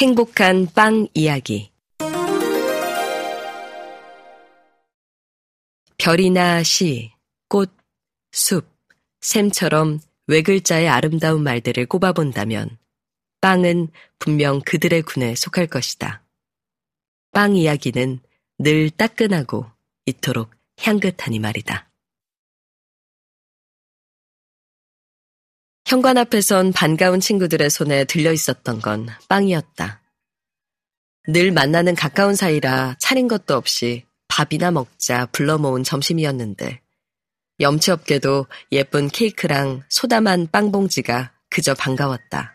행복한 빵 이야기 별이나 시, 꽃, 숲, 샘처럼 외글자의 아름다운 말들을 꼽아본다면 빵은 분명 그들의 군에 속할 것이다. 빵 이야기는 늘 따끈하고 이토록 향긋하니 말이다. 현관 앞에선 반가운 친구들의 손에 들려 있었던 건 빵이었다. 늘 만나는 가까운 사이라 차린 것도 없이 밥이나 먹자 불러 모은 점심이었는데 염치 없게도 예쁜 케이크랑 소담한 빵봉지가 그저 반가웠다.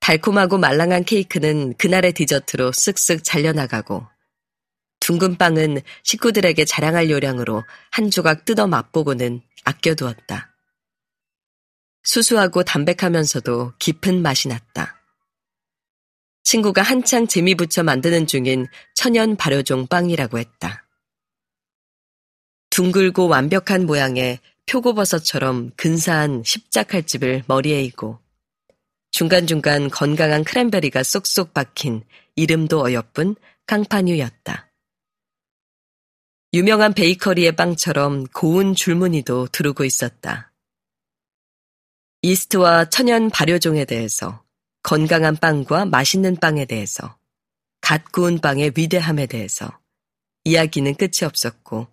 달콤하고 말랑한 케이크는 그날의 디저트로 쓱쓱 잘려나가고 둥근 빵은 식구들에게 자랑할 요량으로 한 조각 뜯어 맛보고는 아껴두었다. 수수하고 담백하면서도 깊은 맛이 났다. 친구가 한창 재미 붙여 만드는 중인 천연 발효종 빵이라고 했다. 둥글고 완벽한 모양의 표고버섯처럼 근사한 십자칼집을 머리에 이고 중간중간 건강한 크랜베리가 쏙쏙 박힌 이름도 어여쁜 깡파뉴였다. 유명한 베이커리의 빵처럼 고운 줄무늬도 두르고 있었다. 이스트와 천연 발효종에 대해서, 건강한 빵과 맛있는 빵에 대해서, 갓 구운 빵의 위대함에 대해서 이야기는 끝이 없었고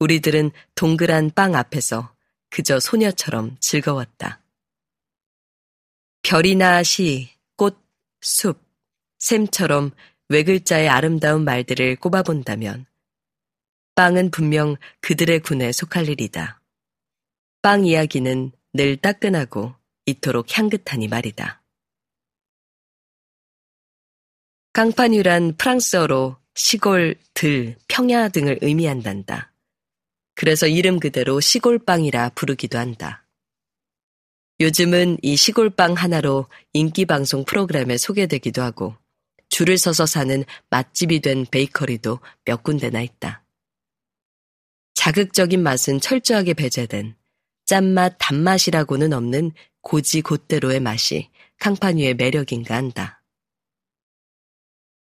우리들은 동그란 빵 앞에서 그저 소녀처럼 즐거웠다. 별이나 시, 꽃, 숲, 샘처럼 외글자의 아름다운 말들을 꼽아본다면 빵은 분명 그들의 군에 속할 일이다. 빵 이야기는 늘 따끈하고 이토록 향긋하니 말이다. 깡파뉴란 프랑스어로 시골, 들, 평야 등을 의미한단다. 그래서 이름 그대로 시골빵이라 부르기도 한다. 요즘은 이 시골빵 하나로 인기 방송 프로그램에 소개되기도 하고 줄을 서서 사는 맛집이 된 베이커리도 몇 군데나 있다. 자극적인 맛은 철저하게 배제된 짠맛, 단맛이라고는 없는 고지 곧대로의 맛이 캉파뉴의 매력인가 한다.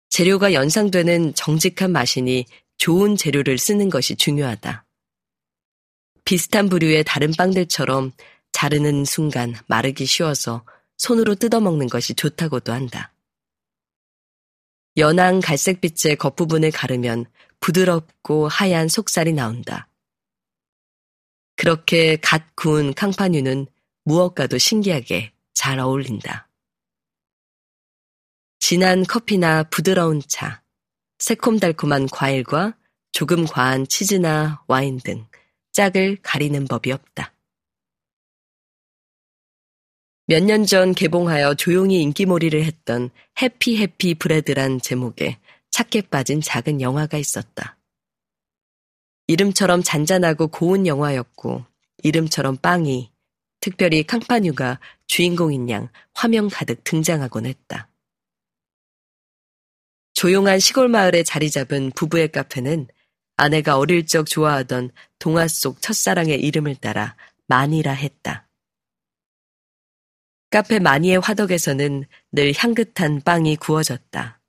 재료가 연상되는 정직한 맛이니 좋은 재료를 쓰는 것이 중요하다. 비슷한 부류의 다른 빵들처럼 자르는 순간 마르기 쉬워서 손으로 뜯어먹는 것이 좋다고도 한다. 연한 갈색빛의 겉부분을 가르면 부드럽고 하얀 속살이 나온다. 그렇게 갓 구운 캉파뉴는 무엇과도 신기하게 잘 어울린다. 진한 커피나 부드러운 차, 새콤달콤한 과일과 조금 과한 치즈나 와인 등 짝을 가리는 법이 없다. 몇 년 전 개봉하여 조용히 인기몰이를 했던 해피 해피 브레드란 제목의 착해 빠진 작은 영화가 있었다. 이름처럼 잔잔하고 고운 영화였고 이름처럼 빵이 특별히 캉파뉴가 주인공인 양 화면 가득 등장하곤 했다. 조용한 시골 마을에 자리 잡은 부부의 카페는 아내가 어릴 적 좋아하던 동화 속 첫사랑의 이름을 따라 마니라 했다. 카페 마니의 화덕에서는 늘 향긋한 빵이 구워졌다.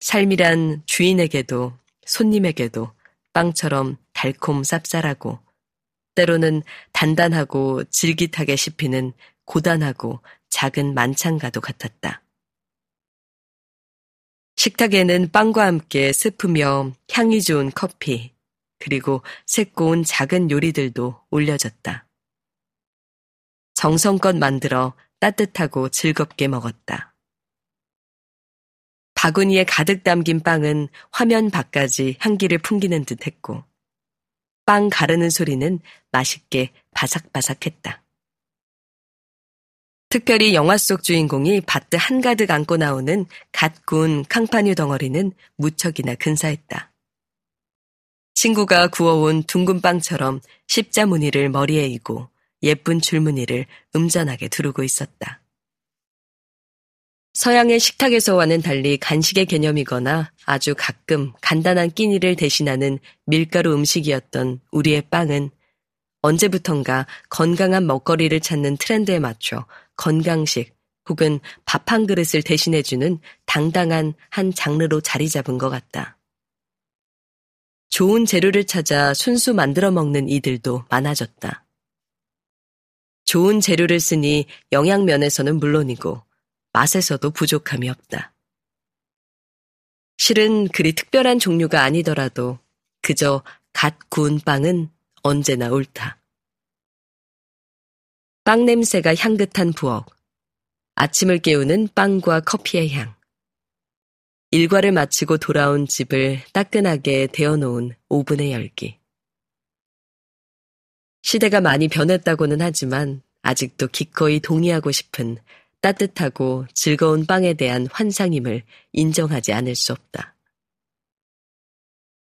삶이란 주인에게도 손님에게도 빵처럼 달콤 쌉쌀하고 때로는 단단하고 질깃하게 씹히는 고단하고 작은 만찬가도 같았다. 식탁에는 빵과 함께 스프며 향이 좋은 커피, 그리고 새고운 작은 요리들도 올려졌다. 정성껏 만들어 따뜻하고 즐겁게 먹었다. 바구니에 가득 담긴 빵은 화면 밖까지 향기를 풍기는 듯 했고, 빵 가르는 소리는 맛있게 바삭바삭했다. 특별히 영화 속 주인공이 밭드 한가득 안고 나오는 갓 구운 캉파뉴 덩어리는 무척이나 근사했다. 친구가 구워온 둥근 빵처럼 십자 무늬를 머리에 이고 예쁜 줄무늬를 음전하게 두르고 있었다. 서양의 식탁에서와는 달리 간식의 개념이거나 아주 가끔 간단한 끼니를 대신하는 밀가루 음식이었던 우리의 빵은 언제부턴가 건강한 먹거리를 찾는 트렌드에 맞춰 건강식 혹은 밥 한 그릇을 대신해주는 당당한 한 장르로 자리 잡은 것 같다. 좋은 재료를 찾아 순수 만들어 먹는 이들도 많아졌다. 좋은 재료를 쓰니 영양면에서는 물론이고 맛에서도 부족함이 없다. 실은 그리 특별한 종류가 아니더라도 그저 갓 구운 빵은 언제나 옳다. 빵 냄새가 향긋한 부엌, 아침을 깨우는 빵과 커피의 향, 일과를 마치고 돌아온 집을 따끈하게 데워놓은 오븐의 열기. 시대가 많이 변했다고는 하지만 아직도 기꺼이 동의하고 싶은 따뜻하고 즐거운 빵에 대한 환상임을 인정하지 않을 수 없다.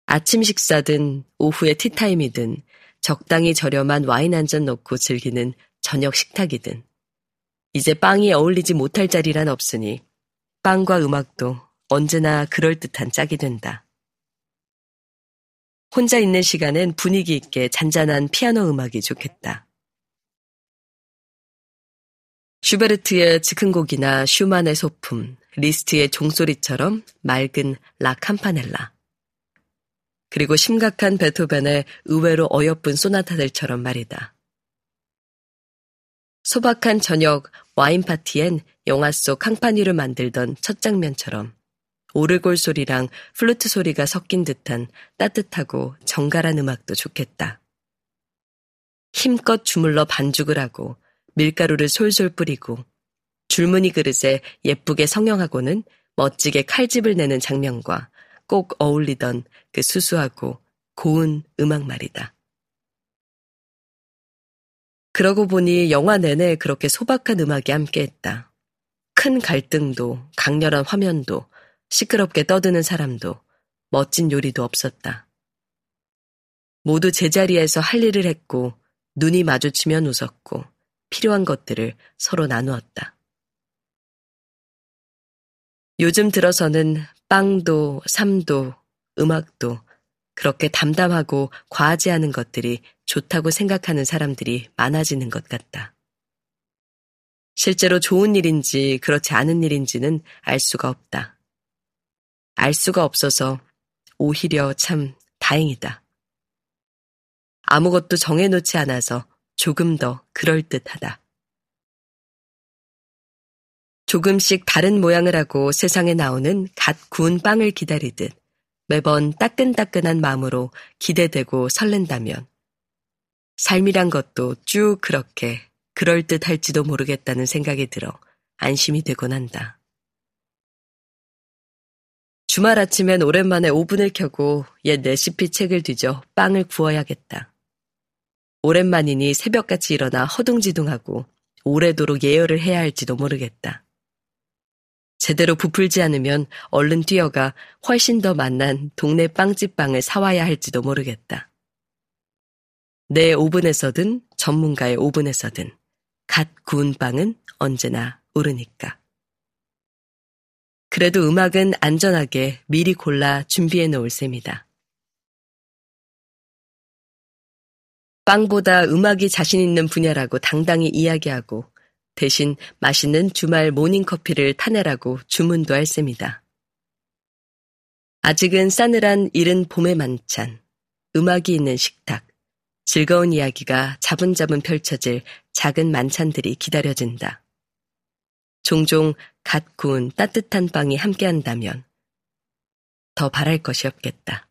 아침 식사든 오후의 티타임이든 적당히 저렴한 와인 한 잔 넣고 즐기는 저녁 식탁이든 이제 빵이 어울리지 못할 자리란 없으니 빵과 음악도 언제나 그럴듯한 짝이 된다. 혼자 있는 시간엔 분위기 있게 잔잔한 피아노 음악이 좋겠다. 슈베르트의 즉흥곡이나 슈만의 소품, 리스트의 종소리처럼 맑은 La campanella. 그리고 심각한 베토벤의 의외로 어여쁜 소나타들처럼 말이다. 소박한 저녁 와인 파티엔 영화 속 캉파니를 만들던 첫 장면처럼 오르골 소리랑 플루트 소리가 섞인 듯한 따뜻하고 정갈한 음악도 좋겠다. 힘껏 주물러 반죽을 하고 밀가루를 솔솔 뿌리고 줄무늬 그릇에 예쁘게 성형하고는 멋지게 칼집을 내는 장면과 꼭 어울리던 그 수수하고 고운 음악 말이다. 그러고 보니 영화 내내 그렇게 소박한 음악이 함께했다. 큰 갈등도 강렬한 화면도 시끄럽게 떠드는 사람도 멋진 요리도 없었다. 모두 제자리에서 할 일을 했고 눈이 마주치면 웃었고 필요한 것들을 서로 나누었다. 요즘 들어서는 빵도 삶도 음악도 그렇게 담담하고 과하지 않은 것들이 좋다고 생각하는 사람들이 많아지는 것 같다. 실제로 좋은 일인지 그렇지 않은 일인지는 알 수가 없다. 알 수가 없어서 오히려 참 다행이다. 아무것도 정해놓지 않아서 조금 더 그럴듯하다. 조금씩 다른 모양을 하고 세상에 나오는 갓 구운 빵을 기다리듯 매번 따끈따끈한 마음으로 기대되고 설렌다면 삶이란 것도 쭉 그렇게 그럴듯 할지도 모르겠다는 생각이 들어 안심이 되곤 한다. 주말 아침엔 오랜만에 오븐을 켜고 옛 레시피 책을 뒤져 빵을 구워야겠다. 오랜만이니 새벽같이 일어나 허둥지둥하고 오래도록 예열을 해야 할지도 모르겠다. 제대로 부풀지 않으면 얼른 뛰어가 훨씬 더 만난 동네 빵집 빵을 사와야 할지도 모르겠다. 내 오븐에서든 전문가의 오븐에서든 갓 구운 빵은 언제나 오르니까. 그래도 음악은 안전하게 미리 골라 준비해 놓을 셈이다. 빵보다 음악이 자신 있는 분야라고 당당히 이야기하고 대신 맛있는 주말 모닝커피를 타내라고 주문도 할 셈이다. 아직은 싸늘한 이른 봄의 만찬, 음악이 있는 식탁, 즐거운 이야기가 자분자분 펼쳐질 작은 만찬들이 기다려진다. 종종 갓 구운 따뜻한 빵이 함께한다면 더 바랄 것이 없겠다.